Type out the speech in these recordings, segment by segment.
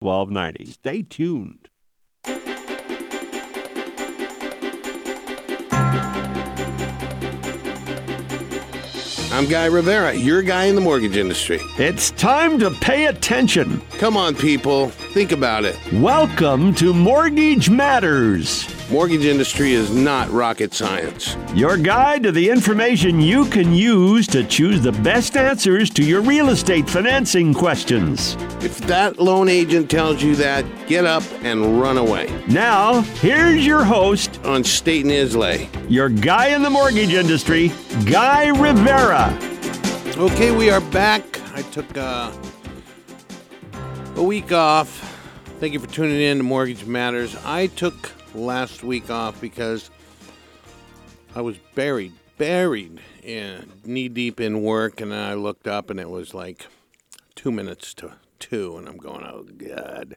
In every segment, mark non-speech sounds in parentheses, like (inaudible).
1290. Stay tuned. I'm Guy Rivera, your guy in the mortgage industry. It's time to pay attention. Come on, people, think about it. Welcome to Mortgage Matters, Mortgage industry is not rocket science. your guide to the information you can use to choose the best answers to your real estate financing questions. If that loan agent tells you that, get up and run away. Now, here's your host, On State and Islay. your guy in the mortgage industry, Guy Rivera. Okay, we are back. I took uh, a week off. Thank you for tuning in to Mortgage Matters. I took last week off because I was buried, buried in knee deep in work, and I looked up and it was like two minutes to two, and I'm going, oh god.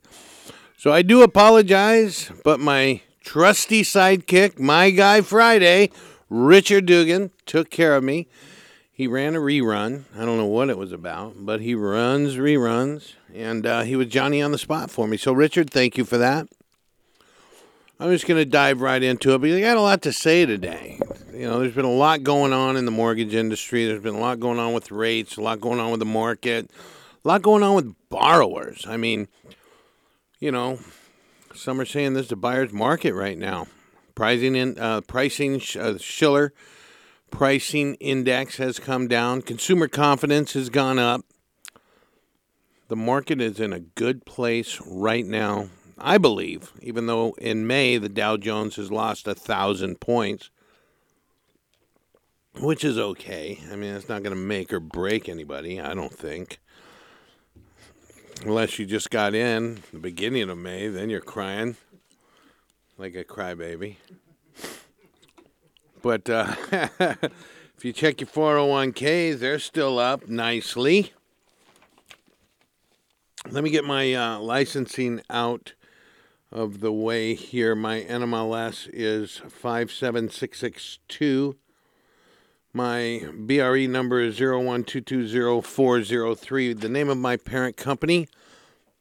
So I do apologize, but my trusty sidekick, my guy Friday, Richard Dugan, took care of me. He ran a rerun. I don't know what it was about, but he runs reruns, and uh, he was Johnny on the spot for me. So, Richard, thank you for that. I'm just going to dive right into it because I got a lot to say today. You know, there's been a lot going on in the mortgage industry. There's been a lot going on with rates, a lot going on with the market, a lot going on with borrowers. I mean, you know, some are saying this is a buyer's market right now. Pricing in uh, pricing uh, Shiller pricing index has come down. Consumer confidence has gone up. The market is in a good place right now. I believe, even though in May the Dow Jones has lost a thousand points, which is okay. I mean, it's not going to make or break anybody. I don't think. Unless you just got in the beginning of May, then you're crying like a crybaby. But uh, (laughs) if you check your 401ks, they're still up nicely. Let me get my uh, licensing out of the way here. My NMLS is 57662. My BRE number is 012200403. The name of my parent company,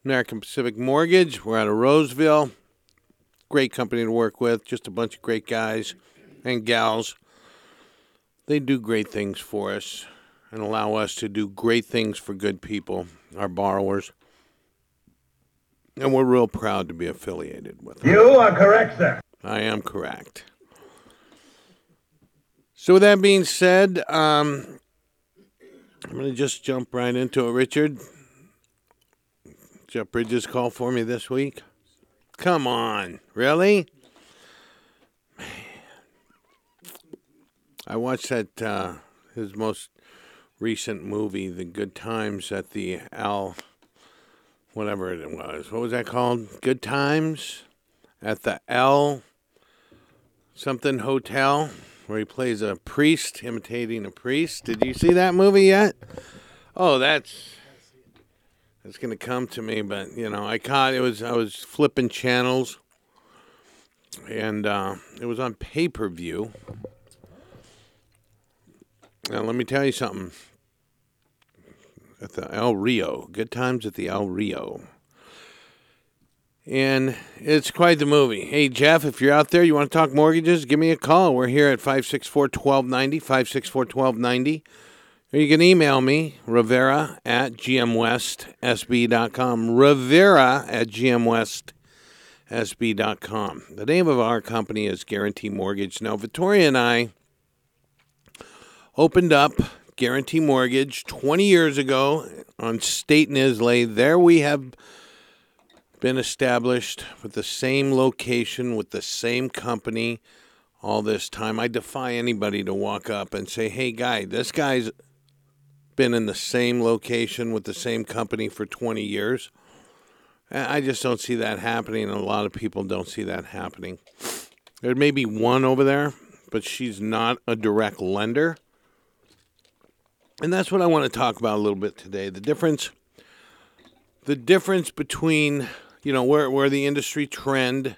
American Pacific Mortgage. We're out of Roseville. Great company to work with. Just a bunch of great guys and gals. They do great things for us and allow us to do great things for good people, our borrowers. And we're real proud to be affiliated with them. You are correct, sir. I am correct. So, with that being said, um, I'm going to just jump right into it. Richard, Jeff Bridges called for me this week. Come on, really? Man. I watched that uh, his most recent movie, The Good Times at the Al, whatever it was. What was that called? Good Times at the L something hotel where he plays a priest imitating a priest. Did you see that movie yet? Oh, that's that's gonna come to me, but you know, I caught it was I was flipping channels, and uh, it was on pay per view. Now let me tell you something. At the El Rio, good times at the El Rio. And it's quite the movie. Hey, Jeff, if you're out there, you want to talk mortgages, give me a call. We're here at 564 1290, 564 1290. Or you can email me, Rivera at gmwestsb.com. Rivera at gmwestsb.com. The name of our company is Guarantee Mortgage. Now, Victoria and I opened up Guarantee Mortgage 20 years ago on State and Islay. There we have been established with the same location, with the same company all this time. I defy anybody to walk up and say, hey, guy, this guy's been in the same location with the same company for 20 years. I just don't see that happening, and a lot of people don't see that happening. There may be one over there, but she's not a direct lender. And that's what I want to talk about a little bit today. The difference the difference between you know where where the industry trend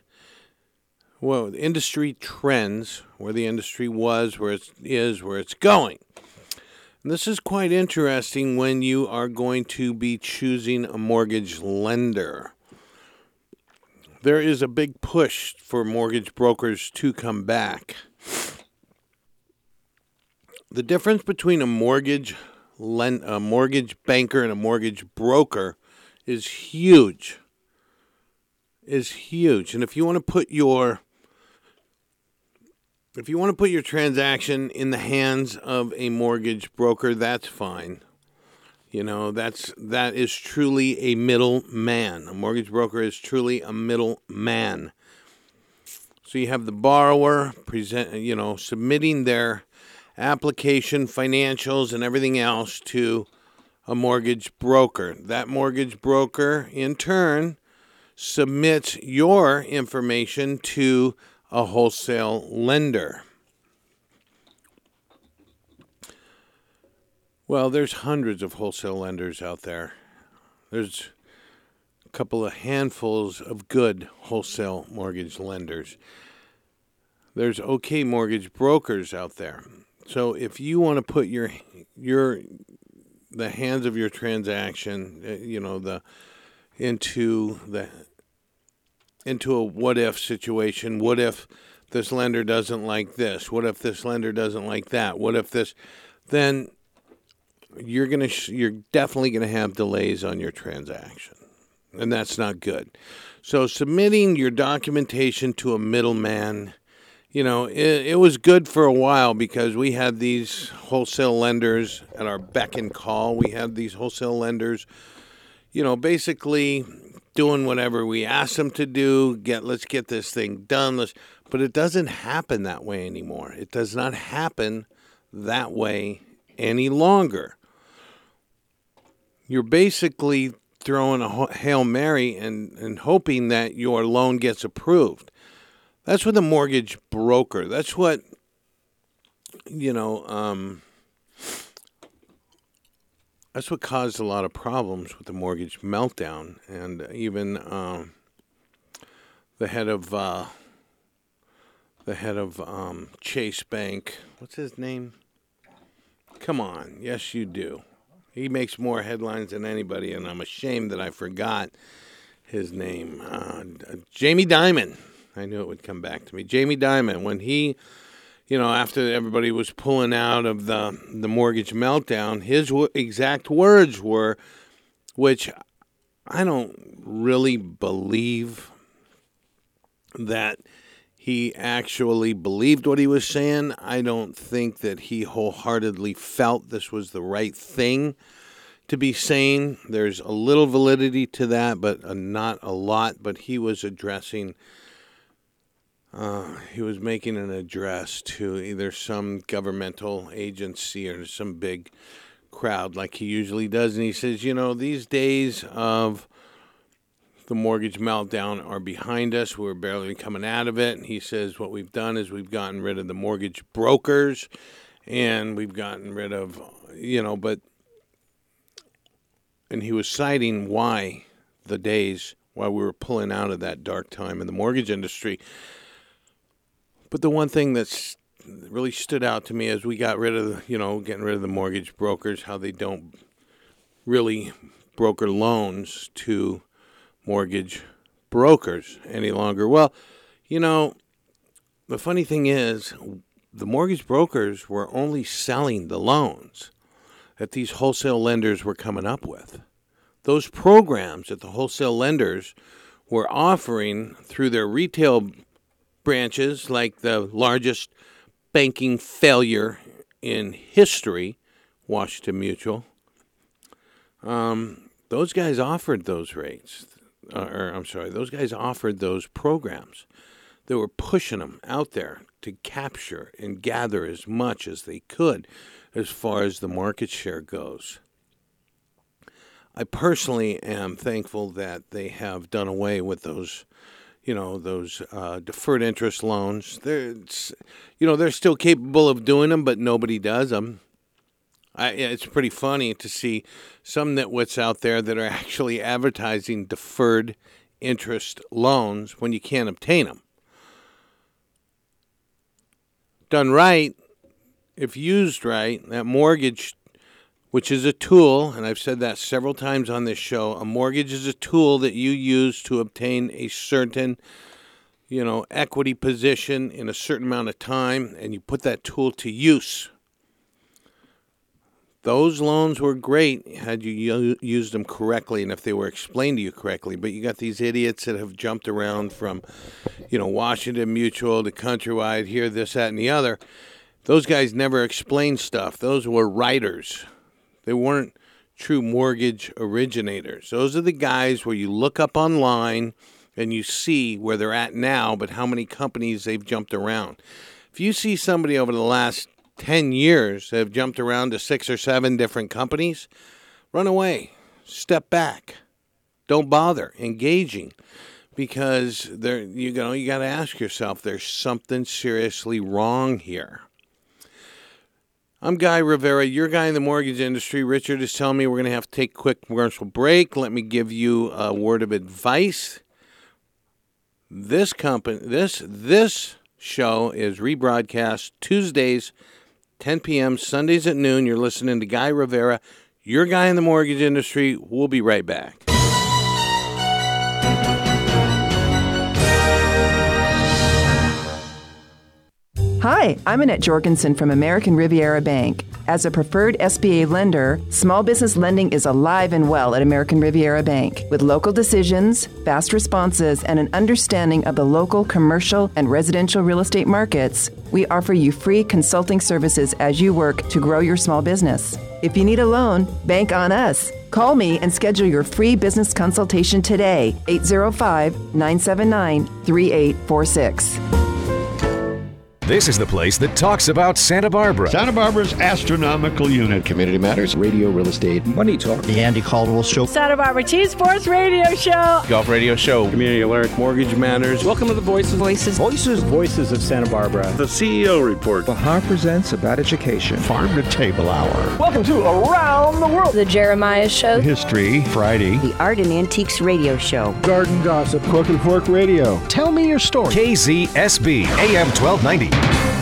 well the industry trends where the industry was where it is where it's going and this is quite interesting when you are going to be choosing a mortgage lender there is a big push for mortgage brokers to come back. The difference between a mortgage lend, a mortgage banker and a mortgage broker is huge. Is huge. And if you want to put your if you want to put your transaction in the hands of a mortgage broker, that's fine. You know, that's that is truly a middle man. A mortgage broker is truly a middle man. So you have the borrower present, you know, submitting their application, financials, and everything else to a mortgage broker. That mortgage broker, in turn, submits your information to a wholesale lender. Well, there's hundreds of wholesale lenders out there. There's a couple of handfuls of good wholesale mortgage lenders. There's okay mortgage brokers out there. So if you want to put your your the hands of your transaction, uh, you know, the into the into a what if situation, what if this lender doesn't like this? What if this lender doesn't like that? What if this then you're going to you're definitely to have delays on your transaction. And that's not good. So submitting your documentation to a middleman, you know, it, it was good for a while because we had these wholesale lenders at our beck and call. We had these wholesale lenders, you know, basically doing whatever we asked them to do. Get let's get this thing done. Let's, but it doesn't happen that way anymore. It does not happen that way any longer you're basically throwing a Hail Mary and, and hoping that your loan gets approved. That's what the mortgage broker, that's what, you know, um, that's what caused a lot of problems with the mortgage meltdown. And even um, the head of, uh, the head of um, Chase Bank, what's his name? Come on, yes, you do. He makes more headlines than anybody, and I'm ashamed that I forgot his name. Uh, Jamie Dimon. I knew it would come back to me. Jamie Dimon, when he, you know, after everybody was pulling out of the the mortgage meltdown, his w- exact words were, which I don't really believe that he actually believed what he was saying. I don't think that he wholeheartedly felt this was the right thing to be saying. There's a little validity to that, but uh, not a lot. But he was addressing, uh, he was making an address to either some governmental agency or some big crowd like he usually does. And he says, you know, these days of the mortgage meltdown are behind us. We're barely coming out of it. And he says what we've done is we've gotten rid of the mortgage brokers and we've gotten rid of, you know, but, and he was citing why the days why we were pulling out of that dark time in the mortgage industry. But the one thing that's really stood out to me as we got rid of, the, you know, getting rid of the mortgage brokers, how they don't really broker loans to mortgage brokers any longer. Well, you know, the funny thing is, the mortgage brokers were only selling the loans that these wholesale lenders were coming up with. Those programs that the wholesale lenders were offering through their retail branches, like the largest banking failure in history, Washington Mutual, um, those guys offered those rates uh, or I'm sorry, those guys offered those programs. They were pushing them out there to capture and gather as much as they could as far as the market share goes. I personally am thankful that they have done away with those, you know, those uh, deferred interest loans. They're, you know, they're still capable of doing them, but nobody does them. I, it's pretty funny to see some nitwits out there that are (laughs) actually advertising deferred interest loans when you can't obtain them. Done right, if used right, that mortgage which is a tool, and I've said that several times on this show. A mortgage is a tool that you use to obtain a certain, you know, equity position in a certain amount of time, and you put that tool to use. Those loans were great had you used them correctly and if they were explained to you correctly. But you got these idiots that have jumped around from, you know, Washington Mutual to Countrywide, here, this, that, and the other. Those guys never explained stuff. Those were writers. They weren't true mortgage originators. Those are the guys where you look up online and you see where they're at now, but how many companies they've jumped around. If you see somebody over the last 10 years have jumped around to six or seven different companies, run away, step back, don't bother engaging because there you know you got to ask yourself there's something seriously wrong here. I'm Guy Rivera, your guy in the mortgage industry. Richard is telling me we're going to have to take a quick commercial break. Let me give you a word of advice. This company, this this show is rebroadcast Tuesdays 10 p.m., Sundays at noon. You're listening to Guy Rivera, your guy in the mortgage industry. We'll be right back. Hi, I'm Annette Jorgensen from American Riviera Bank. As a preferred SBA lender, small business lending is alive and well at American Riviera Bank. With local decisions, fast responses, and an understanding of the local commercial and residential real estate markets, we offer you free consulting services as you work to grow your small business. If you need a loan, bank on us. Call me and schedule your free business consultation today, 805 979 3846. This is the place that talks about Santa Barbara. Santa Barbara's astronomical unit. Community Matters, Radio, Real Estate, Money Talk, The Andy Caldwell Show, Santa Barbara Tea Sports Radio Show, Golf Radio Show, Community Alert, Mortgage Matters. Welcome to the Voices. Voices. Voices, Voices of Santa Barbara, The CEO Report. Bahar Presents About Education, Farm to Table Hour. Welcome to Around the World, The Jeremiah Show, History Friday. The Art and Antiques Radio Show, Garden Gossip, Cook and Fork Radio. Tell me your story. KZSB AM 1290. Bye.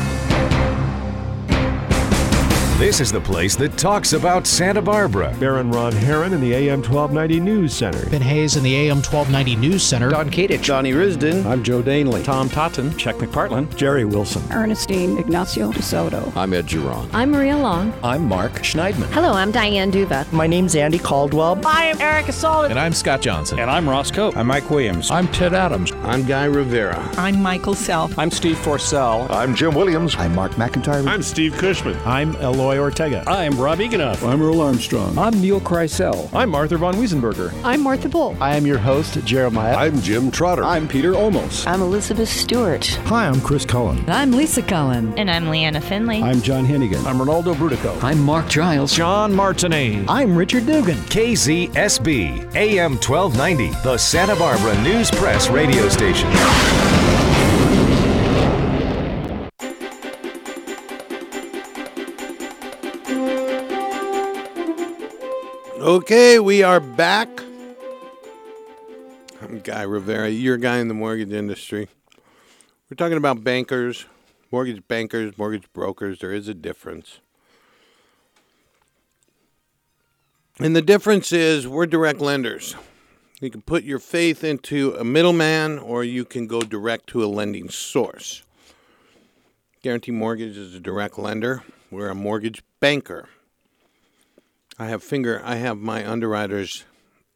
This is the place that talks about Santa Barbara. Baron Ron Heron in the AM 1290 News Center. Ben Hayes in the AM 1290 News Center. Don Kadich, Johnny Risden, I'm Joe Danley. Tom Totten, Chuck McPartland, Jerry Wilson. Ernestine Ignacio DeSoto. I'm Ed Giron. I'm Maria Long. I'm Mark Schneidman. Hello, I'm Diane Duva. My name's Andy Caldwell. I am Erica Sullivan. and I'm Scott Johnson. And I'm Ross Cope. I'm Mike Williams. I'm Ted Adams. I'm Guy Rivera. I'm Michael Self. I'm Steve Forsell. I'm Jim Williams. I'm Mark McIntyre. I'm Steve Cushman. I'm Eloy Ortega. I'm Rob Eganoff. I'm Earl Armstrong. I'm Neil Kreisel. I'm Arthur von Wiesenberger. I'm Martha Bull. I am your host, Jeremiah. I'm Jim Trotter. I'm Peter Olmos. I'm Elizabeth Stewart. Hi, I'm Chris Cullen. I'm Lisa Cullen. And I'm Leanna Finley. I'm John Hennigan. I'm Ronaldo Brudico. I'm Mark Giles. John Martinet. I'm Richard Dugan. KZSB AM 1290, the Santa Barbara News Press radio station. Okay, we are back. I'm Guy Rivera, your guy in the mortgage industry. We're talking about bankers, mortgage bankers, mortgage brokers. There is a difference. And the difference is we're direct lenders. You can put your faith into a middleman or you can go direct to a lending source. Guarantee Mortgage is a direct lender. We're a mortgage banker. I have finger I have my underwriters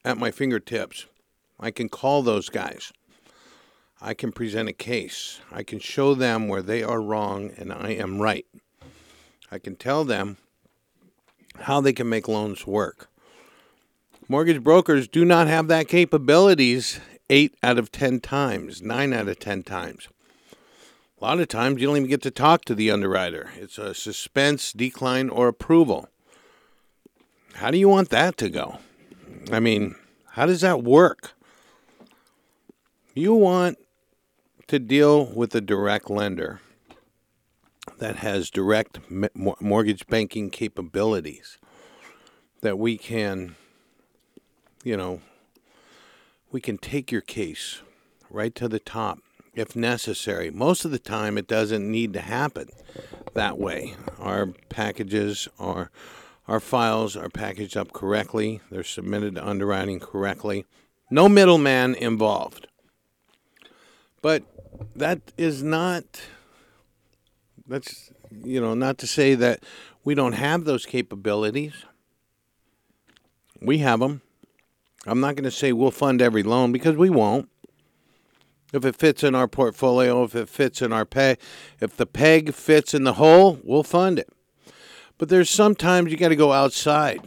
at my fingertips. I can call those guys. I can present a case. I can show them where they are wrong and I am right. I can tell them how they can make loans work. Mortgage brokers do not have that capabilities 8 out of 10 times, 9 out of 10 times. A lot of times you don't even get to talk to the underwriter. It's a suspense, decline, or approval. How do you want that to go? I mean, how does that work? You want to deal with a direct lender that has direct mortgage banking capabilities that we can, you know, we can take your case right to the top if necessary. Most of the time, it doesn't need to happen that way. Our packages are Our files are packaged up correctly, they're submitted to underwriting correctly. No middleman involved. But that is not that's you know not to say that we don't have those capabilities. We have them. I'm not going to say we'll fund every loan because we won't. If it fits in our portfolio, if it fits in our peg, if the peg fits in the hole, we'll fund it. But there's sometimes you got to go outside.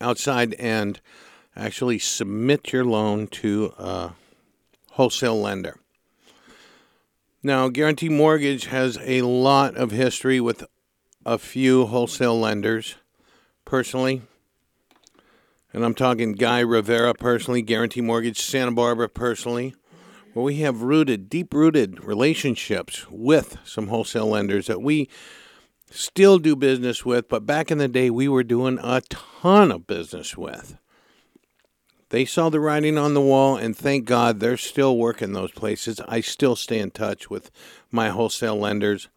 Outside and actually submit your loan to a wholesale lender. Now, Guarantee Mortgage has a lot of history with a few wholesale lenders personally. And I'm talking Guy Rivera personally, Guarantee Mortgage, Santa Barbara personally, where we have rooted, deep rooted relationships with some wholesale lenders that we still do business with, but back in the day we were doing a ton of business with. They saw the writing on the wall, and thank God they're still working those places. I still stay in touch with my wholesale lenders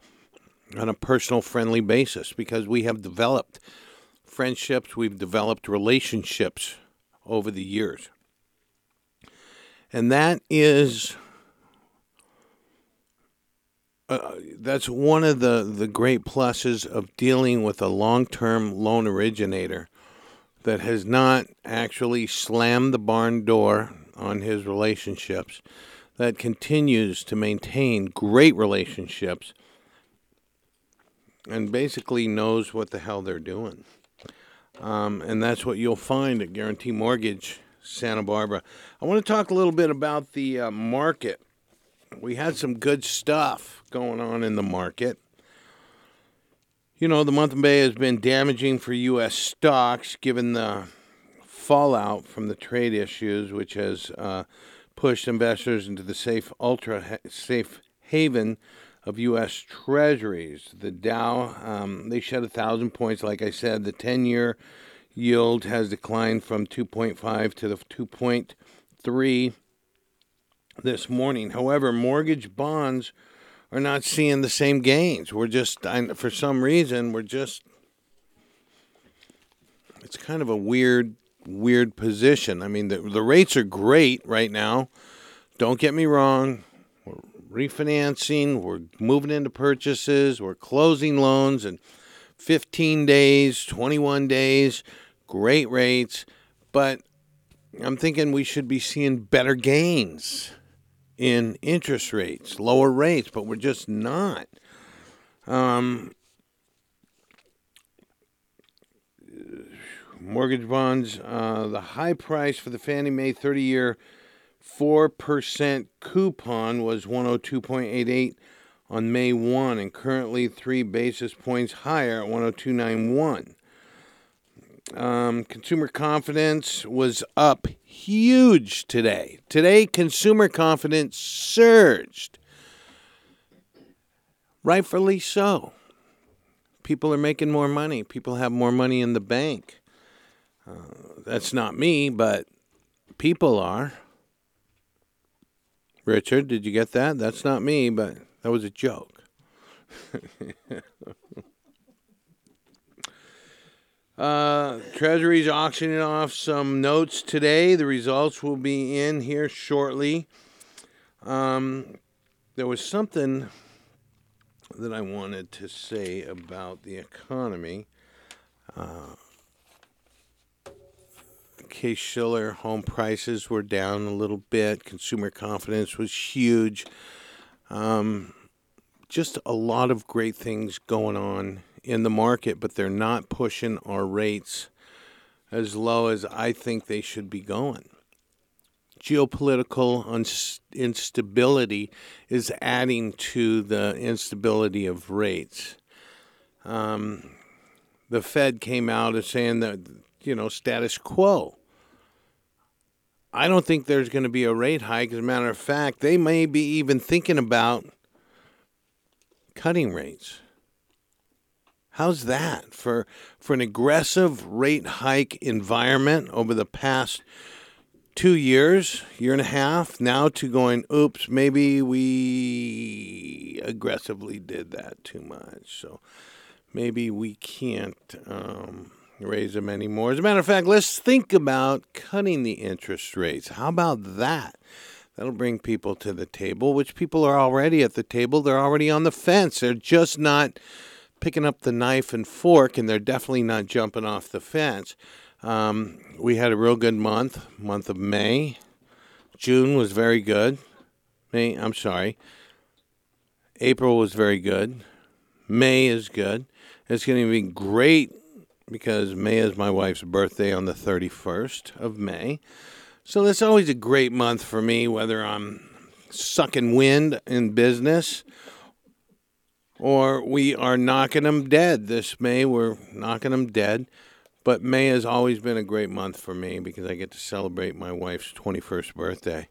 on a personal, friendly basis because we have developed friendships, we've developed relationships over the years. And that is uh, that's one of the, the great pluses of dealing with a long term loan originator that has not actually slammed the barn door on his relationships, that continues to maintain great relationships, and basically knows what the hell they're doing. Um, and that's what you'll find at Guarantee Mortgage Santa Barbara. I want to talk a little bit about the uh, market. We had some good stuff going on in the market. You know, the month of May has been damaging for U.S. stocks given the fallout from the trade issues, which has uh, pushed investors into the safe, ultra ha- safe haven of U.S. Treasuries. The Dow, um, they shed a thousand points. Like I said, the 10 year yield has declined from 2.5 to the 2.3 this morning. However, mortgage bonds are not seeing the same gains. We're just, for some reason, we're just, it's kind of a weird, weird position. I mean, the, the rates are great right now. Don't get me wrong. We're refinancing, we're moving into purchases, we're closing loans in 15 days, 21 days, great rates. But I'm thinking we should be seeing better gains in interest rates, lower rates, but we're just not. Um, mortgage bonds, uh, the high price for the Fannie Mae 30 year 4% coupon was 102.88 on May 1 and currently 3 basis points higher at 102.91. Um, consumer confidence was up huge today. Today, consumer confidence surged. Rightfully so. People are making more money. People have more money in the bank. Uh, that's not me, but people are. Richard, did you get that? That's not me, but that was a joke. (laughs) Uh, Treasury's auctioning off some notes today. The results will be in here shortly. Um, there was something that I wanted to say about the economy. Uh, Case Shiller home prices were down a little bit. Consumer confidence was huge. Um, just a lot of great things going on in the market, but they're not pushing our rates as low as I think they should be going. Geopolitical unst- instability is adding to the instability of rates. Um, the Fed came out as saying that, you know, status quo. I don't think there's going to be a rate hike. As a matter of fact, they may be even thinking about cutting rates. How's that for for an aggressive rate hike environment over the past two years, year and a half, now to going, oops, maybe we aggressively did that too much. So maybe we can't um, raise them anymore. As a matter of fact, let's think about cutting the interest rates. How about that? That'll bring people to the table, which people are already at the table. They're already on the fence. They're just not picking up the knife and fork, and they're definitely not jumping off the fence. Um, we had a real good month, month of May. June was very good. May, I'm sorry. April was very good. May is good. It's going to be great because May is my wife's birthday on the 31st of May. So that's always a great month for me, whether I'm sucking wind in business or we are knocking them dead. This May, we're knocking them dead. But May has always been a great month for me because I get to celebrate my wife's 21st birthday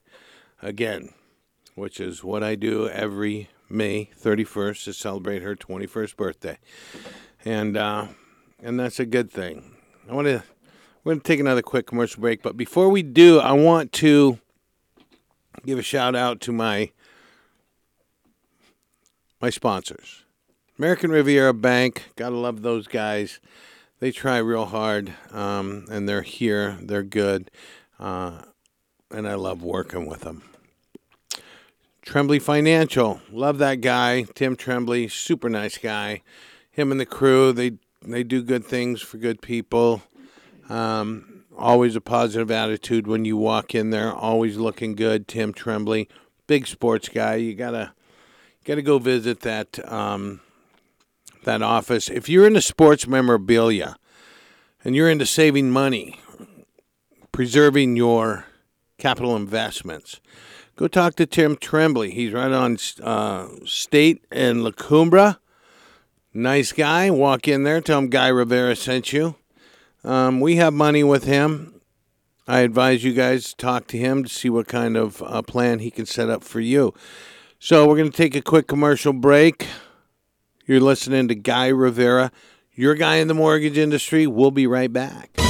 again, which is what I do every May 31st to celebrate her 21st birthday. And, uh, and that's a good thing. I want to we're going to take another quick commercial break, but before we do, I want to give a shout out to my my sponsors. American Riviera Bank, gotta love those guys. They try real hard, um, and they're here. They're good, uh, and I love working with them. Tremblay Financial, love that guy, Tim Tremblay, super nice guy. Him and the crew, they they do good things for good people. Um, always a positive attitude when you walk in there. Always looking good. Tim Tremblay, big sports guy. You gotta gotta go visit that um, that office. If you're into sports memorabilia and you're into saving money, preserving your capital investments, go talk to Tim Tremblay. He's right on uh, State and La Cumbre. Nice guy. Walk in there. Tell him Guy Rivera sent you. Um, we have money with him. I advise you guys talk to him to see what kind of uh, plan he can set up for you. So we're going to take a quick commercial break. You're listening to Guy Rivera, your guy in the mortgage industry. We'll be right back.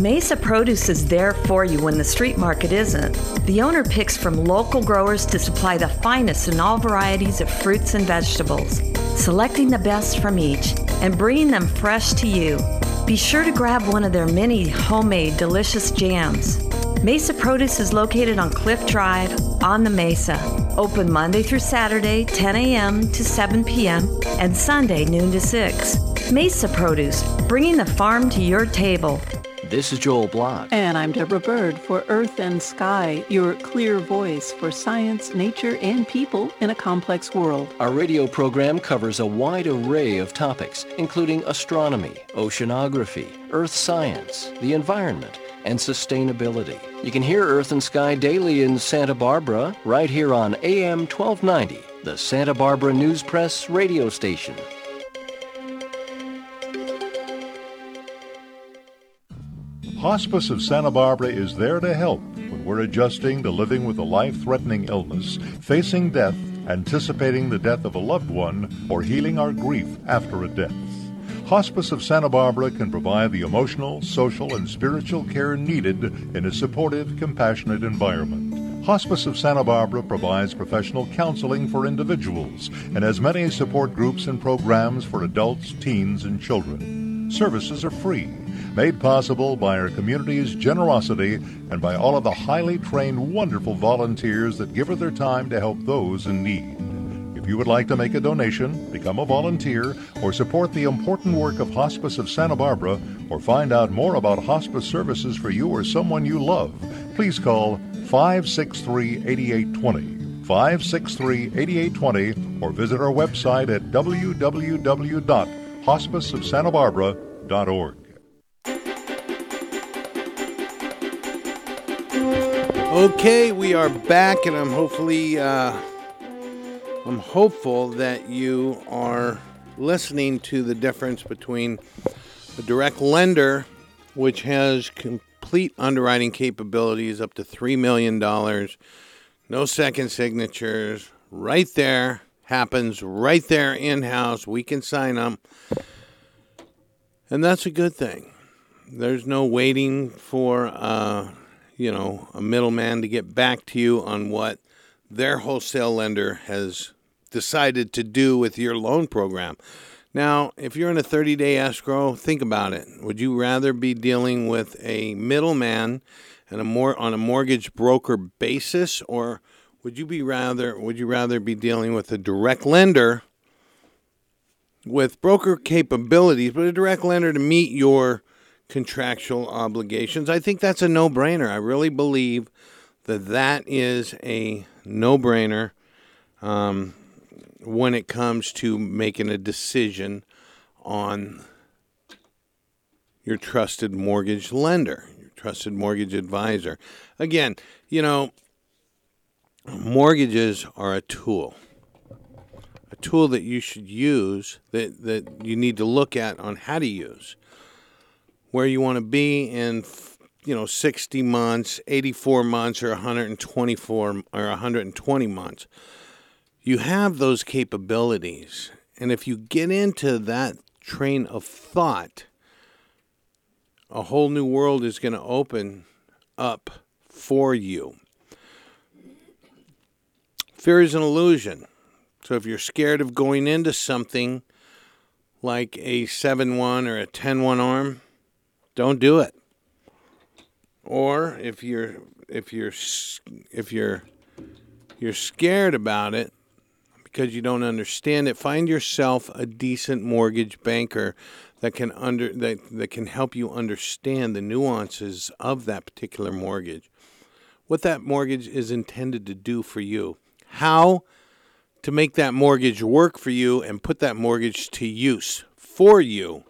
Mesa Produce is there for you when the street market isn't. The owner picks from local growers to supply the finest in all varieties of fruits and vegetables, selecting the best from each and bringing them fresh to you. Be sure to grab one of their many homemade delicious jams. Mesa Produce is located on Cliff Drive on the Mesa. Open Monday through Saturday, 10 a.m. to 7 p.m., and Sunday, noon to 6. Mesa Produce, bringing the farm to your table. This is Joel Block. And I'm Deborah Byrd for Earth and Sky, your clear voice for science, nature, and people in a complex world. Our radio program covers a wide array of topics, including astronomy, oceanography, earth science, the environment, and sustainability. You can hear Earth and Sky daily in Santa Barbara, right here on AM 1290, the Santa Barbara News Press radio station. Hospice of Santa Barbara is there to help when we're adjusting to living with a life threatening illness, facing death, anticipating the death of a loved one, or healing our grief after a death. Hospice of Santa Barbara can provide the emotional, social, and spiritual care needed in a supportive, compassionate environment. Hospice of Santa Barbara provides professional counseling for individuals and has many support groups and programs for adults, teens, and children. Services are free made possible by our community's generosity and by all of the highly trained, wonderful volunteers that give of their time to help those in need. If you would like to make a donation, become a volunteer, or support the important work of Hospice of Santa Barbara, or find out more about hospice services for you or someone you love, please call 563 8820. 563 8820 or visit our website at www.hospiceofsantabarbara.org. Okay, we are back, and I'm hopefully, uh, I'm hopeful that you are listening to the difference between a direct lender, which has complete underwriting capabilities up to three million dollars, no second signatures, right there happens right there in house. We can sign them, and that's a good thing. There's no waiting for. Uh, you know, a middleman to get back to you on what their wholesale lender has decided to do with your loan program. Now, if you're in a 30 day escrow, think about it. Would you rather be dealing with a middleman and a more on a mortgage broker basis, or would you be rather would you rather be dealing with a direct lender with broker capabilities, but a direct lender to meet your contractual obligations? I think that's a no brainer. I really believe that that is a no brainer. Um, when it comes to making a decision on your trusted mortgage lender, your trusted mortgage advisor. Again, you know, mortgages are a tool. A tool that you should use that, that you need to look at on how to use. Where you want to be in you know 60 months, 84 months or 124 or 120 months you have those capabilities. And if you get into that train of thought, a whole new world is going to open up for you. Fear is an illusion. So if you're scared of going into something like a 7 1 or a 10 1 arm, don't do it. Or if you're if you're if you're you're scared about it, because you don't understand it. Find yourself a decent mortgage banker that can under that, that can help you understand the nuances of that particular mortgage. What that mortgage is intended to do for you. How to make that mortgage work for you and put that mortgage to use for you.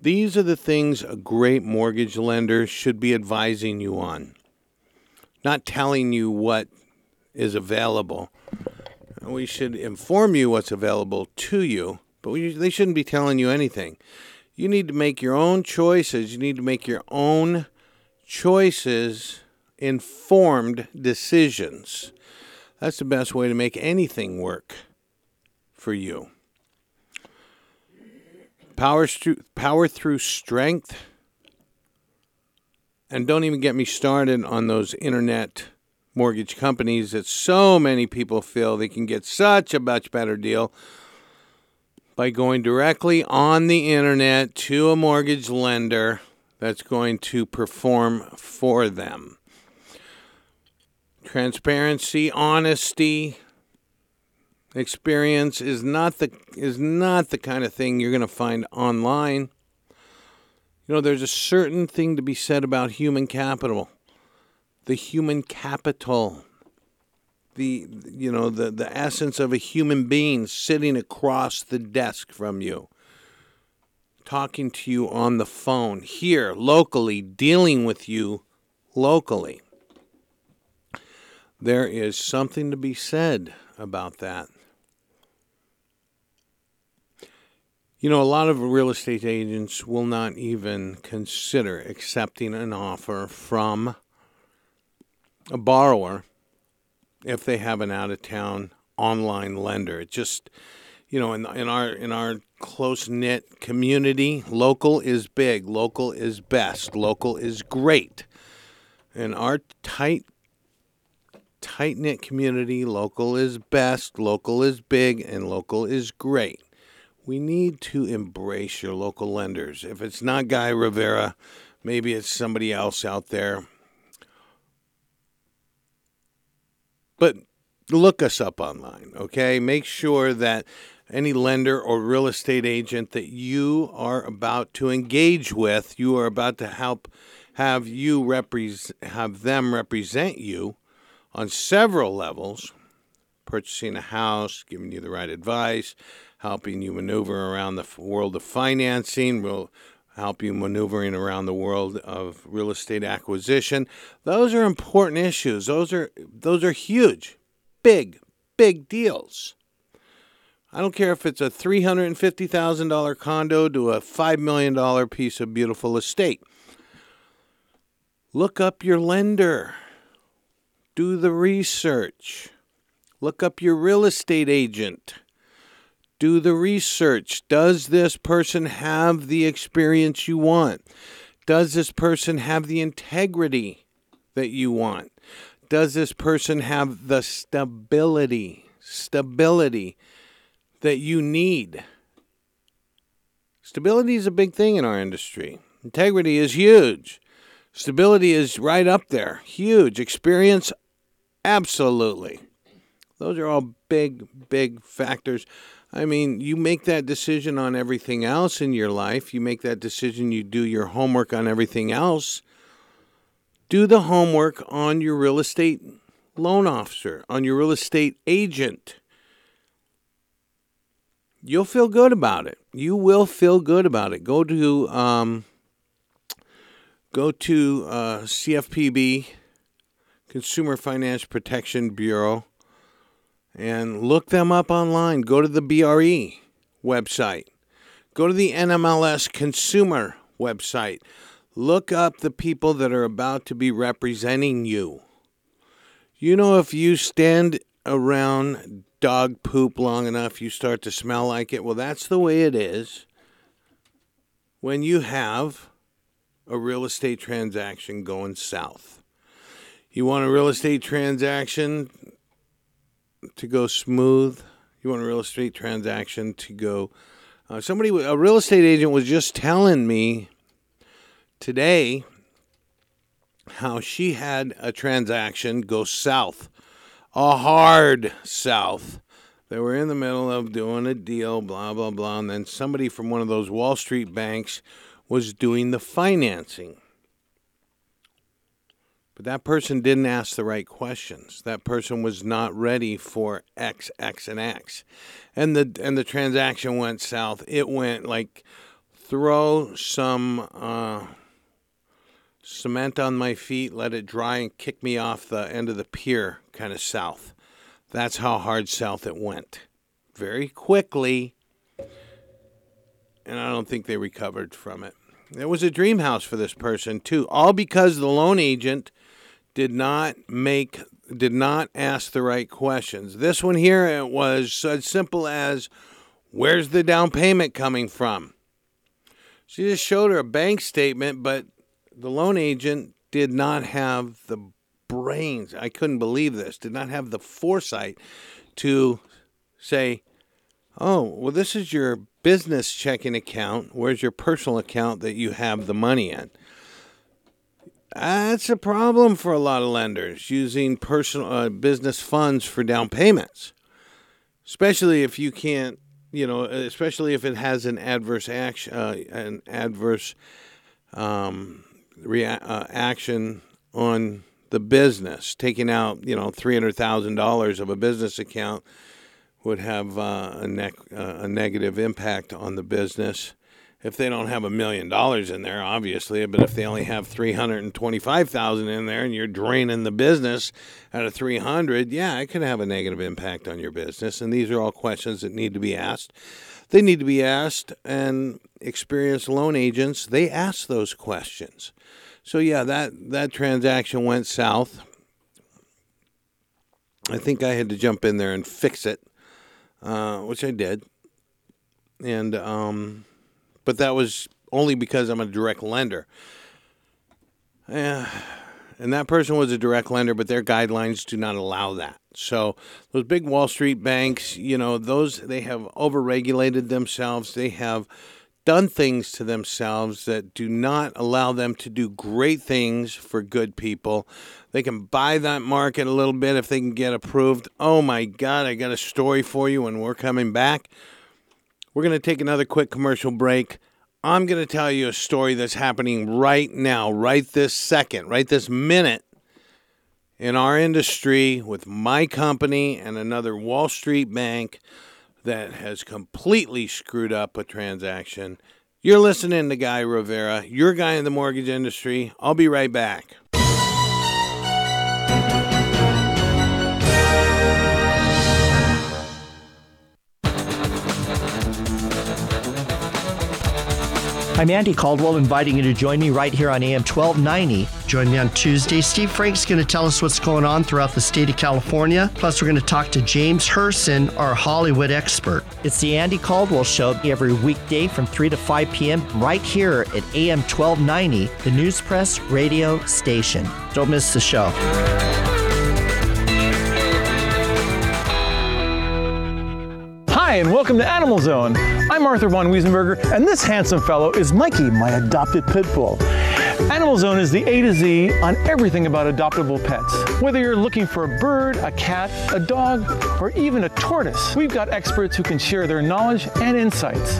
These are the things a great mortgage lender should be advising you on. Not telling you what is available we should inform you what's available to you, but we, they shouldn't be telling you anything. You need to make your own choices. You need to make your own choices, informed decisions. That's the best way to make anything work for you. Power, through, power through strength. And don't even get me started on those internet mortgage companies that so many people feel they can get such a much better deal by going directly on the internet to a mortgage lender that's going to perform for them. Transparency, honesty, experience is not the is not the kind of thing you're going to find online. You know, there's a certain thing to be said about human capital the human capital, the you know the the essence of a human being sitting across the desk from you, talking to you on the phone here locally, dealing with you locally. There is something to be said about that. You know, a lot of real estate agents will not even consider accepting an offer from a borrower if they have an out of town online lender. It just you know in in our in our close knit community, local is big, local is best, local is great. In our tight tight knit community, local is best, local is big, and local is great. We need to embrace your local lenders. If it's not Guy Rivera, maybe it's somebody else out there But look us up online, okay? Make sure that any lender or real estate agent that you are about to engage with, you are about to help have you have them represent you on several levels, purchasing a house, giving you the right advice, helping you maneuver around the world of financing, will help you maneuvering around the world of real estate acquisition. Those are important issues. Those are those are huge. Big, big deals. I don't care if it's a $350,000 condo to a $5 million piece of beautiful estate. Look up your lender. Do the research. Look up your real estate agent do the research. Does this person have the experience you want? Does this person have the integrity that you want? Does this person have the stability, stability that you need? Stability is a big thing in our industry. Integrity is huge. Stability is right up there. Huge. Experience, absolutely. Those are all big, big factors. I mean, you make that decision on everything else in your life. You make that decision, you do your homework on everything else. Do the homework on your real estate loan officer, on your real estate agent. You'll feel good about it. You will feel good about it. Go to um, go to uh, CFPB, Consumer Finance Protection Bureau, and look them up online. Go to the BRE website. Go to the NMLS Consumer website. Look up the people that are about to be representing you. You know, if you stand around dog poop long enough, you start to smell like it. Well, that's the way it is when you have a real estate transaction going south. You want a real estate transaction to go smooth. You want a real estate transaction to go. Uh, somebody, a real estate agent was just telling me today how she had a transaction go south, a hard south. They were in the middle of doing a deal, blah, blah, blah. And then somebody from one of those Wall Street banks was doing the financing. But that person didn't ask the right questions. That person was not ready for X, X, and X. And the and the transaction went south. It went like throw some uh, cement on my feet, let it dry, and kick me off the end of the pier, kind of south. That's how hard south it went. Very quickly. And I don't think they recovered from it. It was a dream house for this person, too, all because the loan agent did not make did not ask the right questions. This one here it was as simple as where's the down payment coming from? She just showed her a bank statement, but the loan agent did not have the brains. I couldn't believe this. Did not have the foresight to say, "Oh, well this is your business checking account. Where's your personal account that you have the money in?" That's a problem for a lot of lenders using personal uh, business funds for down payments, especially if you can't, you know, especially if it has an adverse action, uh, an adverse um, rea- uh, action on the business. Taking out, you know, three hundred thousand dollars of a business account would have uh, a, ne- uh, a negative impact on the business if they don't have a million dollars in there, obviously, but if they only have 325,000 in there and you're draining the business out of 300, yeah, it could have a negative impact on your business. And these are all questions that need to be asked. They need to be asked, and experienced loan agents, they ask those questions. So yeah, that that transaction went south. I think I had to jump in there and fix it, uh, which I did. And um, but that was only because I'm a direct lender. Yeah, and that person was a direct lender, but their guidelines do not allow that. So those big Wall Street banks, you know, those they have overregulated themselves. They have done things to themselves that do not allow them to do great things for good people. They can buy that market a little bit if they can get approved. Oh my God, I got a story for you when we're coming back. We're going to take another quick commercial break. I'm going to tell you a story that's happening right now, right this second, right this minute in our industry with my company and another Wall Street bank that has completely screwed up a transaction. You're listening to Guy Rivera, your guy in the mortgage industry. I'll be right back. I'm Andy Caldwell, inviting you to join me right here on AM 1290 Join me on Tuesday. Steve Frank's going to tell us what's going on throughout the state of California. Plus, we're going to talk to James Herson, our Hollywood expert. It's the Andy Caldwell Show every weekday from 3 to 5 p.m. right here at AM 1290, the News Press radio station. Don't miss the show. Hi, and welcome to Animal Zone. I'm Arthur von Wiesenberger, and this handsome fellow is Mikey, my adopted pit bull. Animal Zone is the A to Z on everything about adoptable pets. Whether you're looking for a bird, a cat, a dog, or even a tortoise, we've got experts who can share their knowledge and insights.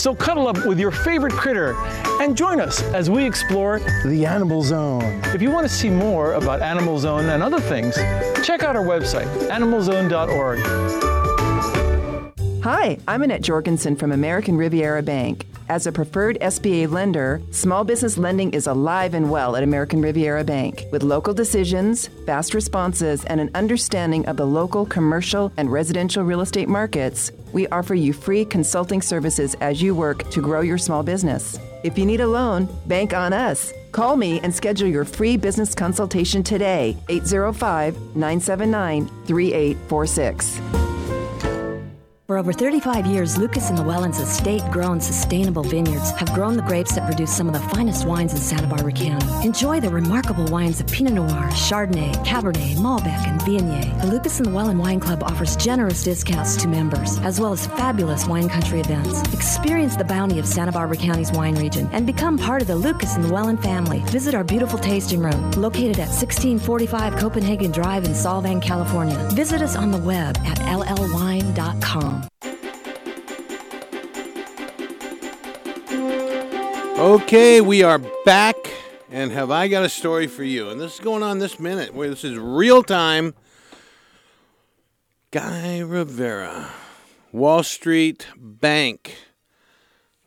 So cuddle up with your favorite critter and join us as we explore the Animal Zone. If you want to see more about Animal Zone and other things, check out our website, animalzone.org. Hi, I'm Annette Jorgensen from American Riviera Bank. As a preferred SBA lender, small business lending is alive and well at American Riviera Bank. With local decisions, fast responses, and an understanding of the local commercial and residential real estate markets, we offer you free consulting services as you work to grow your small business. If you need a loan, bank on us. Call me and schedule your free business consultation today, 805 979 3846. For over 35 years, Lucas and Lewellen's estate grown sustainable vineyards have grown the grapes that produce some of the finest wines in Santa Barbara County. Enjoy the remarkable wines of Pinot Noir, Chardonnay, Cabernet, Malbec, and Viognier. The Lucas and Lewellen Wine Club offers generous discounts to members, as well as fabulous wine country events. Experience the bounty of Santa Barbara County's wine region and become part of the Lucas and Lewellen family. Visit our beautiful tasting room, located at 1645 Copenhagen Drive in Solvang, California. Visit us on the web at llwine.com. Okay, we are back, and have I got a story for you? And this is going on this minute, where this is real time. Guy Rivera, Wall Street Bank,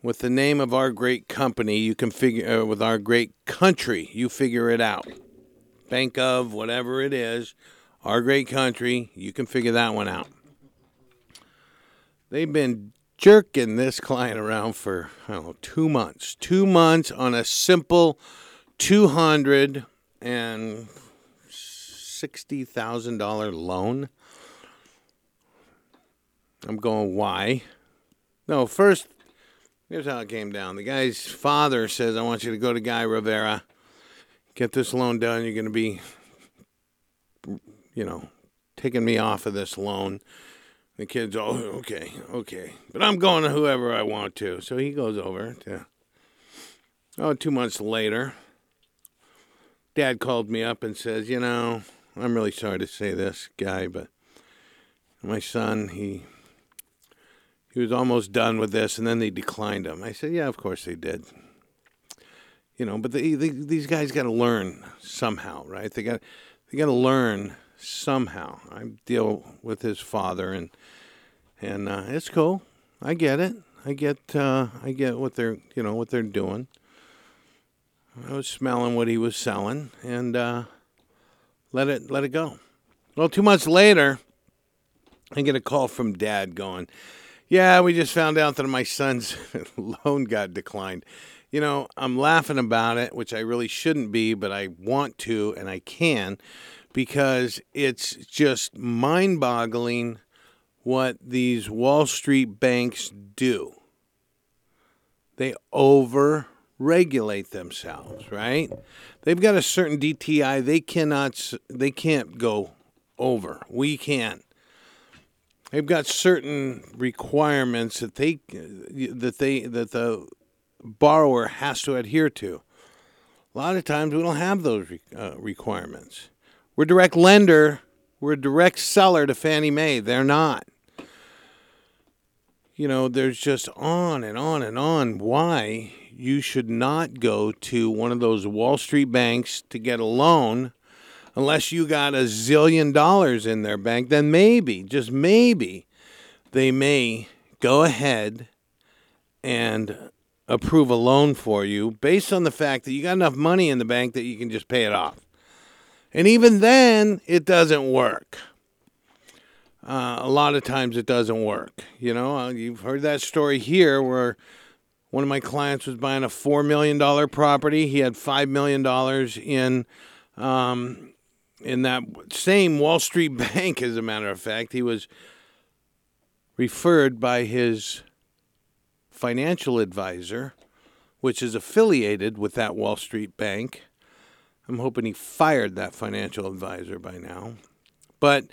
with the name of our great company. You can figure uh, with our great country. You figure it out. Bank of whatever it is, our great country. You can figure that one out. They've been jerking this client around for I don't know two months. Two months on a simple two hundred and sixty thousand dollar loan. I'm going why? No, first here's how it came down. The guy's father says, "I want you to go to Guy Rivera, get this loan done. You're going to be, you know, taking me off of this loan." The kid's, oh, (laughs) okay, okay. But I'm going to whoever I want to. So he goes over to, oh, two months later, dad called me up and says, you know, I'm really sorry to say this, guy, but my son, he, he was almost done with this, and then they declined him. I said, yeah, of course they did. You know, but they, they, these guys got to learn somehow, right? They got, they got to learn somehow. I deal with his father, and and uh, it's cool. I get it. I get uh, I get what they're you know what they're doing. I was smelling what he was selling, and uh, let it let it go. Well, two months later, I get a call from Dad going, "Yeah, we just found out that my son's (laughs) loan got declined." You know, I'm laughing about it, which I really shouldn't be, but I want to and I can because it's just mind boggling what these Wall Street banks do. They over regulate themselves, right? They've got a certain DTI they cannot they can't go over. We can't. They've got certain requirements that they that they that the borrower has to adhere to. A lot of times we don't have those uh, requirements. We're direct lender. We're direct seller to Fannie Mae. They're not. You know, there's just on and on and on why you should not go to one of those Wall Street banks to get a loan unless you got a zillion dollars in their bank. Then maybe, just maybe, they may go ahead and approve a loan for you based on the fact that you got enough money in the bank that you can just pay it off. And even then, it doesn't work. Uh, a lot of times it doesn't work. You know, uh, you've heard that story here where One of my clients was buying a $4 million property. He had $5 million in, um, in that same Wall Street (laughs) bank, as a matter of fact. He was referred by his financial advisor, which is affiliated with that Wall Street bank. I'm hoping he fired that financial advisor by now. But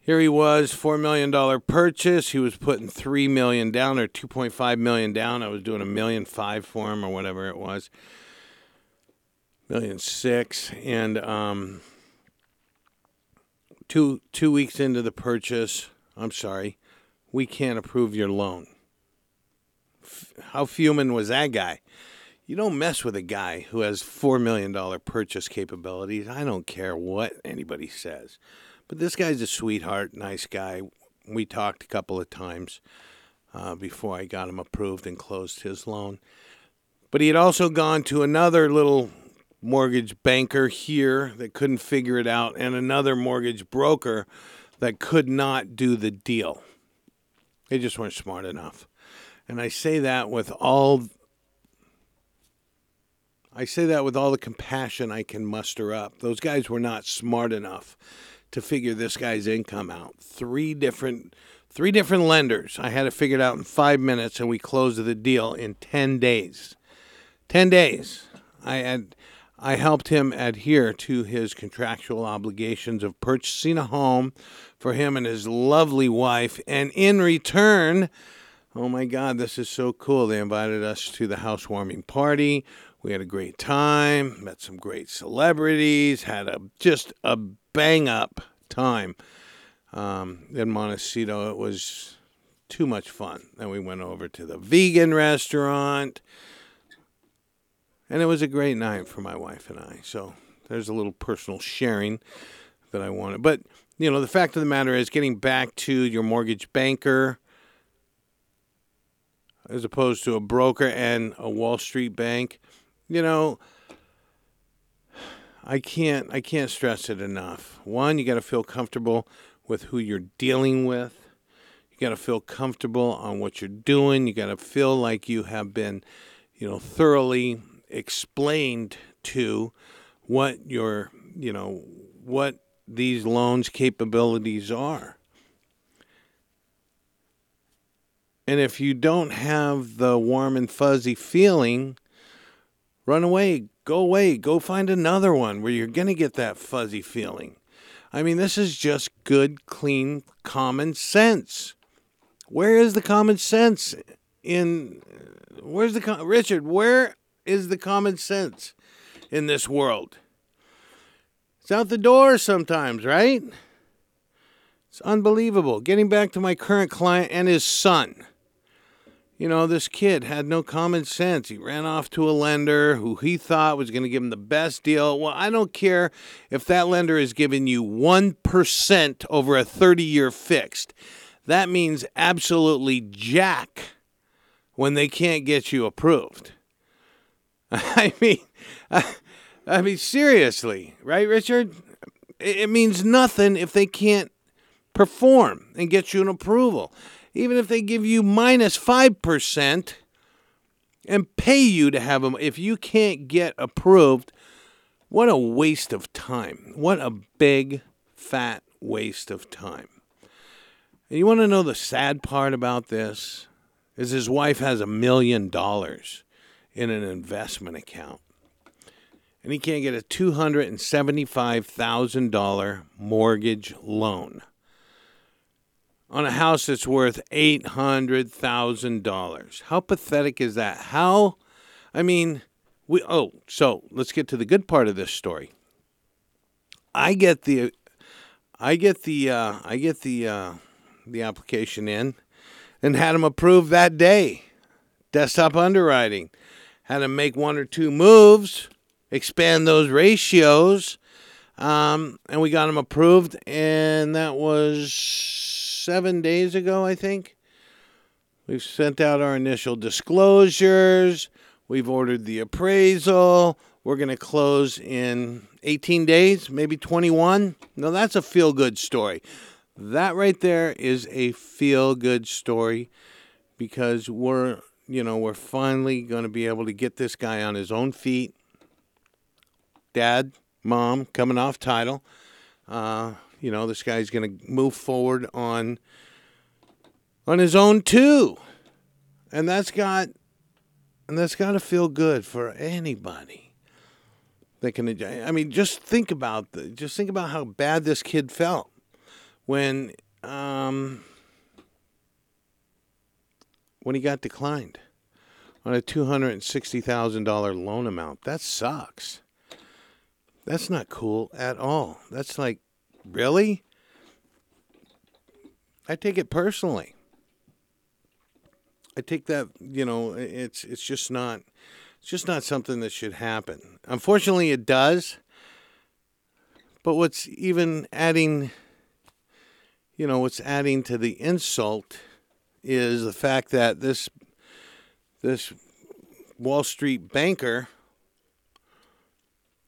here he was, four million dollar purchase. He was putting three million down or two point five million down. I was doing a million five for him or whatever it was, million six, and um, two two weeks into the purchase, I'm sorry, we can't approve your loan. F- How fuming was that guy? You don't mess with a guy who has $4 million purchase capabilities. I don't care what anybody says. But this guy's a sweetheart, nice guy. We talked a couple of times uh, before I got him approved and closed his loan. But he had also gone to another little mortgage banker here that couldn't figure it out, and another mortgage broker that could not do the deal. They just weren't smart enough. And I say that with all I say that with all the compassion I can muster up. Those guys were not smart enough to figure this guy's income out. Three different three different lenders. I had it figured out in 5 minutes and we closed the deal in 10 days. 10 days. I had I helped him adhere to his contractual obligations of purchasing a home for him and his lovely wife and in return Oh my God, this is so cool. They invited us to the housewarming party. We had a great time, met some great celebrities, had a just a bang up time um, in Montecito. It was too much fun. Then we went over to the vegan restaurant, and it was a great night for my wife and I. So there's a little personal sharing that I wanted. But, you know, the fact of the matter is getting back to your mortgage banker as opposed to a broker and a Wall Street bank. You know, I can't I can't stress it enough. One, you got to feel comfortable with who you're dealing with. You got to feel comfortable on what you're doing. You got to feel like you have been, you know, thoroughly explained to what your, you know, what these loans capabilities are. And if you don't have the warm and fuzzy feeling, run away, go away, go find another one where you're going to get that fuzzy feeling. I mean, this is just good, clean, common sense. Where is the common sense in where's the Richard, where is the common sense in this world? It's out the door sometimes, right? It's unbelievable. Getting back to my current client and his son. You know, this kid had no common sense. He ran off to a lender who he thought was going to give him the best deal. Well, I don't care if that lender is giving you 1% over a 30 year fixed. That means absolutely jack when they can't get you approved. (laughs) I mean, (laughs) I mean, seriously, right, Richard? It means nothing if they can't perform and get you an approval even if they give you minus 5% and pay you to have them, if you can't get approved, what a waste of time. What a big, fat waste of time. And you want to know the sad part about this? Is his wife has a million dollars in an investment account. And he can't get a $275,000 mortgage loan on a house that's worth $800,000. How pathetic is that? How, I mean, we, oh, so let's get to the good part of this story. I get the, I get the, uh, I get the, uh, the application in and had him approved that day. Desktop underwriting. Had him make one or two moves, expand those ratios, um, and we got them approved, and that was seven days ago, I think. We've sent out our initial disclosures. We've ordered the appraisal. We're going to close in 18 days, maybe 21. Now, that's a feel good story. That right there is a feel good story because we're, you know, we're finally going to be able to get this guy on his own feet. Dad, mom, coming off title. Uh, you know, this guy's going to move forward on on his own too, and that's got and that's got to feel good for anybody. That can, I mean, just think about the, just think about how bad this kid felt when um, when he got declined on a two hundred and sixty thousand dollar loan amount. That sucks. That's not cool at all. That's like, really? I take it personally. I take that, you know, it's it's just not it's just not something that should happen. Unfortunately, it does. But what's even adding, you know, what's adding to the insult is the fact that this this Wall Street banker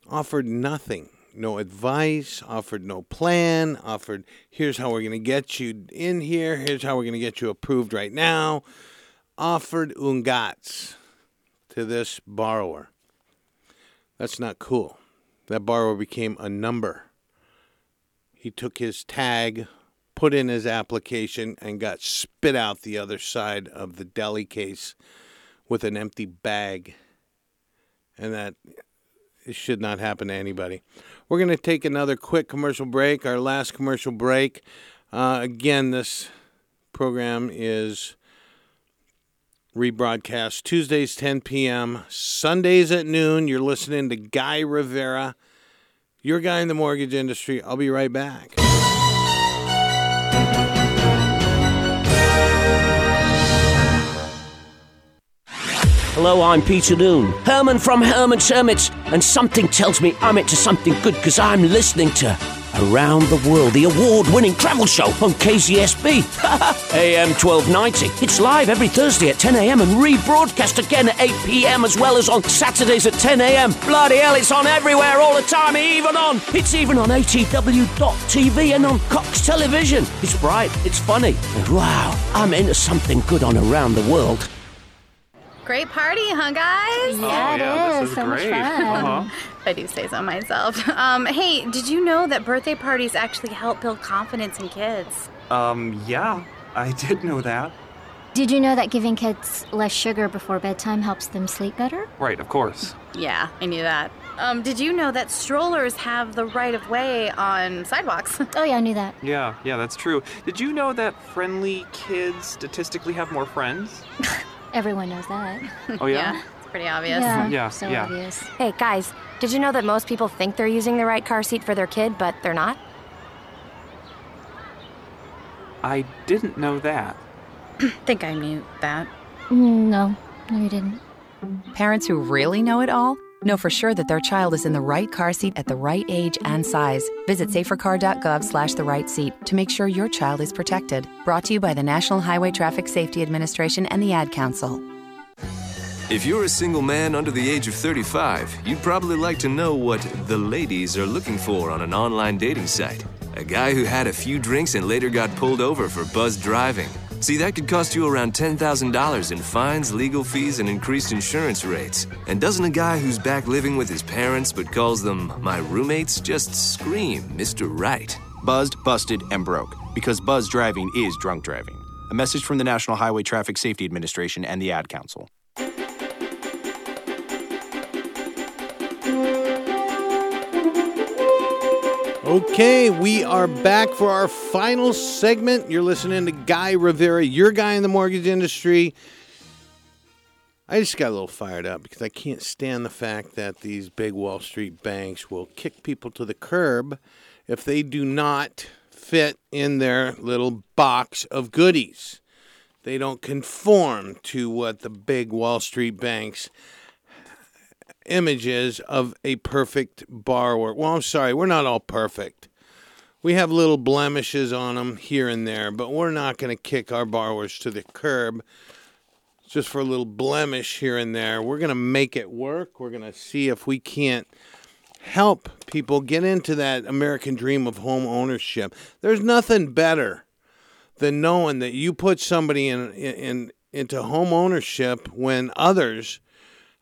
offered nothing, no advice, offered no plan, offered here's how we're going to get you in here, here's how we're going to get you approved right now, offered ungats to this borrower. That's not cool. That borrower became a number. He took his tag, put in his application, and got spit out the other side of the deli case with an empty bag. And that it should not happen to anybody. We're going to take another quick commercial break, our last commercial break. Uh, again, this program is rebroadcast Tuesdays 10 p.m., Sundays at noon. You're listening to Guy Rivera, your guy in the mortgage industry. I'll be right back. Hello, I'm Peter Noone, Herman from Herman's Hermits, and something tells me I'm into something good because I'm listening to Around the World, the award winning travel show on KZSB. AM (laughs) 1290. It's live every Thursday at 10 a.m. and rebroadcast again at 8 p.m. as well as on Saturdays at 10 a.m. Bloody hell, it's on everywhere all the time, even on. It's even on ATW.TV and on Cox Television. It's bright, it's funny, and wow, I'm into something good on Around the World. Great party, huh, guys? Yeah, it yeah, is. is so great. much fun. Uh-huh. I do say so myself. (laughs) Um, hey, did you know that birthday parties actually help build confidence in kids? Um, yeah, I did know that. Did you know that giving kids less sugar before bedtime helps them sleep better? Right, of course. Yeah, I knew that. Um, did you know that strollers have the right of way on sidewalks? (laughs) oh, yeah, I knew that. Yeah, yeah, that's true. Did you know that friendly kids statistically have more friends? (laughs) Everyone knows that. (laughs) Oh, yeah? yeah it's pretty obvious. Yeah, yeah so yeah. obvious. Hey, guys, did you know that most people think they're using the right car seat for their kid, but they're not? I didn't know that. (clears throat) think I knew that. Mm, no, no, you didn't. Parents who really know it all know for sure that their child is in the right car seat at the right age and size. Visit safercar.gov slash the right seat to make sure your child is protected. Brought to you by the National Highway Traffic Safety Administration and the Ad Council. If you're a single man under the age of 35, you'd probably like to know what the ladies are looking for on an online dating site. A guy who had a few drinks and later got pulled over for buzzed driving. See, that could cost you around $10,000 in fines, legal fees, and increased insurance rates. And doesn't a guy who's back living with his parents but calls them my roommates just scream Mr. Right? Buzzed, busted, and broke. Because buzz driving is drunk driving. A message from the National Highway Traffic Safety Administration and the Ad Council. Okay, we are back for our final segment. You're listening to Guy Rivera, your guy in the mortgage industry. I just got a little fired up because I can't stand the fact that these big Wall Street banks will kick people to the curb if they do not fit in their little box of goodies. They don't conform to what the big Wall Street banks images of a perfect borrower. Well, I'm sorry, we're not all perfect. We have little blemishes on them here and there, but we're not going to kick our borrowers to the curb just for a little blemish here and there. We're going to make it work. We're going to see if we can't help people get into that American dream of home ownership. There's nothing better than knowing that you put somebody in in into home ownership when others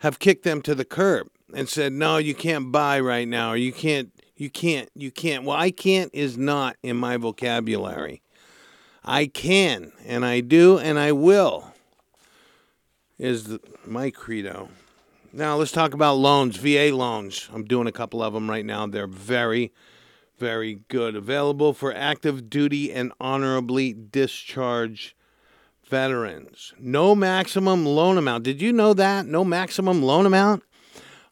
have kicked them to the curb and said, "No, you can't buy right now, you can't, you can't, you can't." Well, I can't is not in my vocabulary. I can, and I do, and I will. Is the, my credo. Now let's talk about loans, VA loans. I'm doing a couple of them right now. They're very, very good. Available for active duty and honorably discharged veterans. No maximum loan amount. Did you know that? No maximum loan amount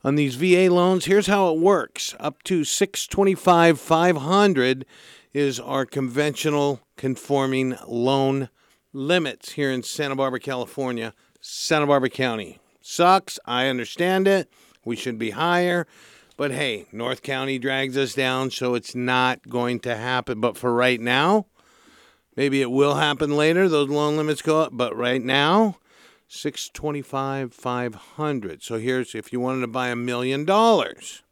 on these VA loans. Here's how it works. Up to 625 500 is our conventional conforming loan limits here in Santa Barbara, California, Santa Barbara County. Sucks. I understand it. We should be higher. But hey, North County drags us down, so it's not going to happen. But for right now, maybe it will happen later. Those loan limits go up. But right now, 625 500 so here's if you wanted to buy a million dollars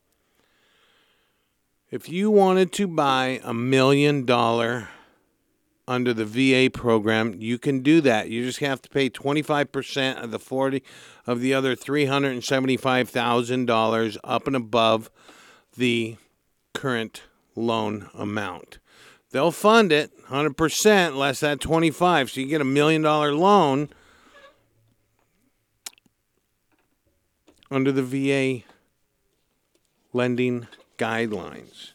if you wanted to buy a million dollar under the VA program, you can do that. You just have to pay 25% of the 40 of the other $375,000 up and above the current loan amount. They'll fund it 100% less that 25. So you get a million dollar loan under the VA lending guidelines.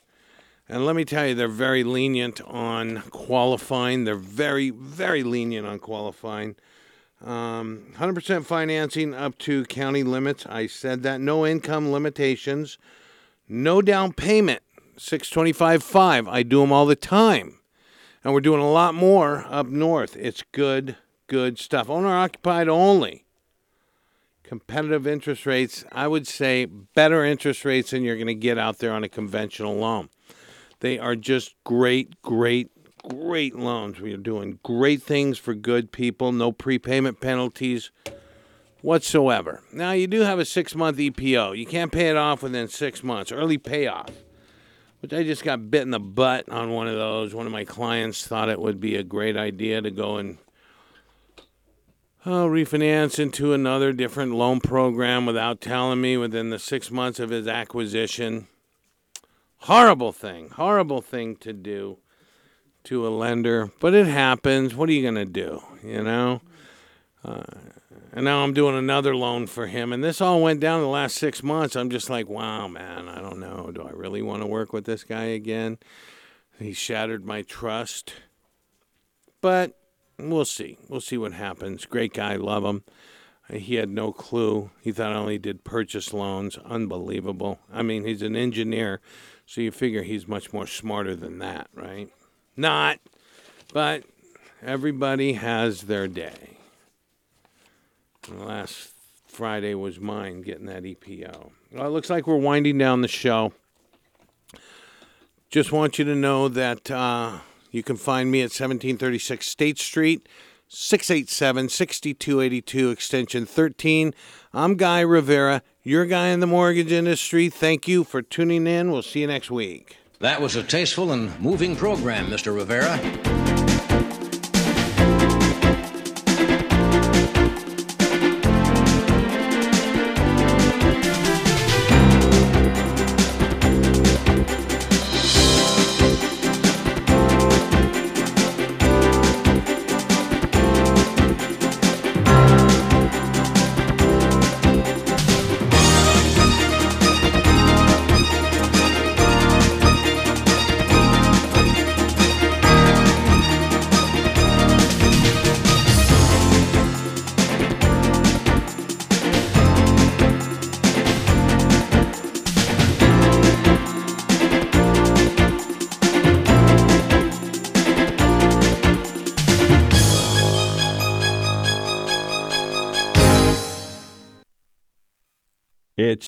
And let me tell you, they're very lenient on qualifying. They're very, very lenient on qualifying. Um, 100% financing up to county limits. I said that. No income limitations. No down payment. 625.5. I do them all the time. And we're doing a lot more up north. It's good, good stuff. Owner occupied only competitive interest rates, I would say better interest rates than you're going to get out there on a conventional loan. They are just great, great, great loans. We are doing great things for good people, no prepayment penalties whatsoever. Now, you do have a six month EPO. You can't pay it off within six months, early payoff. Which I just got bit in the butt on one of those. One of my clients thought it would be a great idea to go and oh, refinance into another different loan program without telling me within the six months of his acquisition. Horrible thing, horrible thing to do to a lender, but it happens. What are you going to do? You know? Uh, and now I'm doing another loan for him, and this all went down in the last six months. I'm just like, wow, man, I don't know. Do I really want to work with this guy again? He shattered my trust. But we'll see. We'll see what happens. Great guy, love him. He had no clue. He thought I only did purchase loans. Unbelievable. I mean, he's an engineer, so you figure he's much more smarter than that, right? Not, but everybody has their day. Last Friday was mine getting that EPO. Well, it looks like we're winding down the show. Just want you to know that. Uh, you can find me at 1736 State Street, 687 6282, extension 13. I'm Guy Rivera, your guy in the mortgage industry. Thank you for tuning in. We'll see you next week. That was a tasteful and moving program, Mr. Rivera.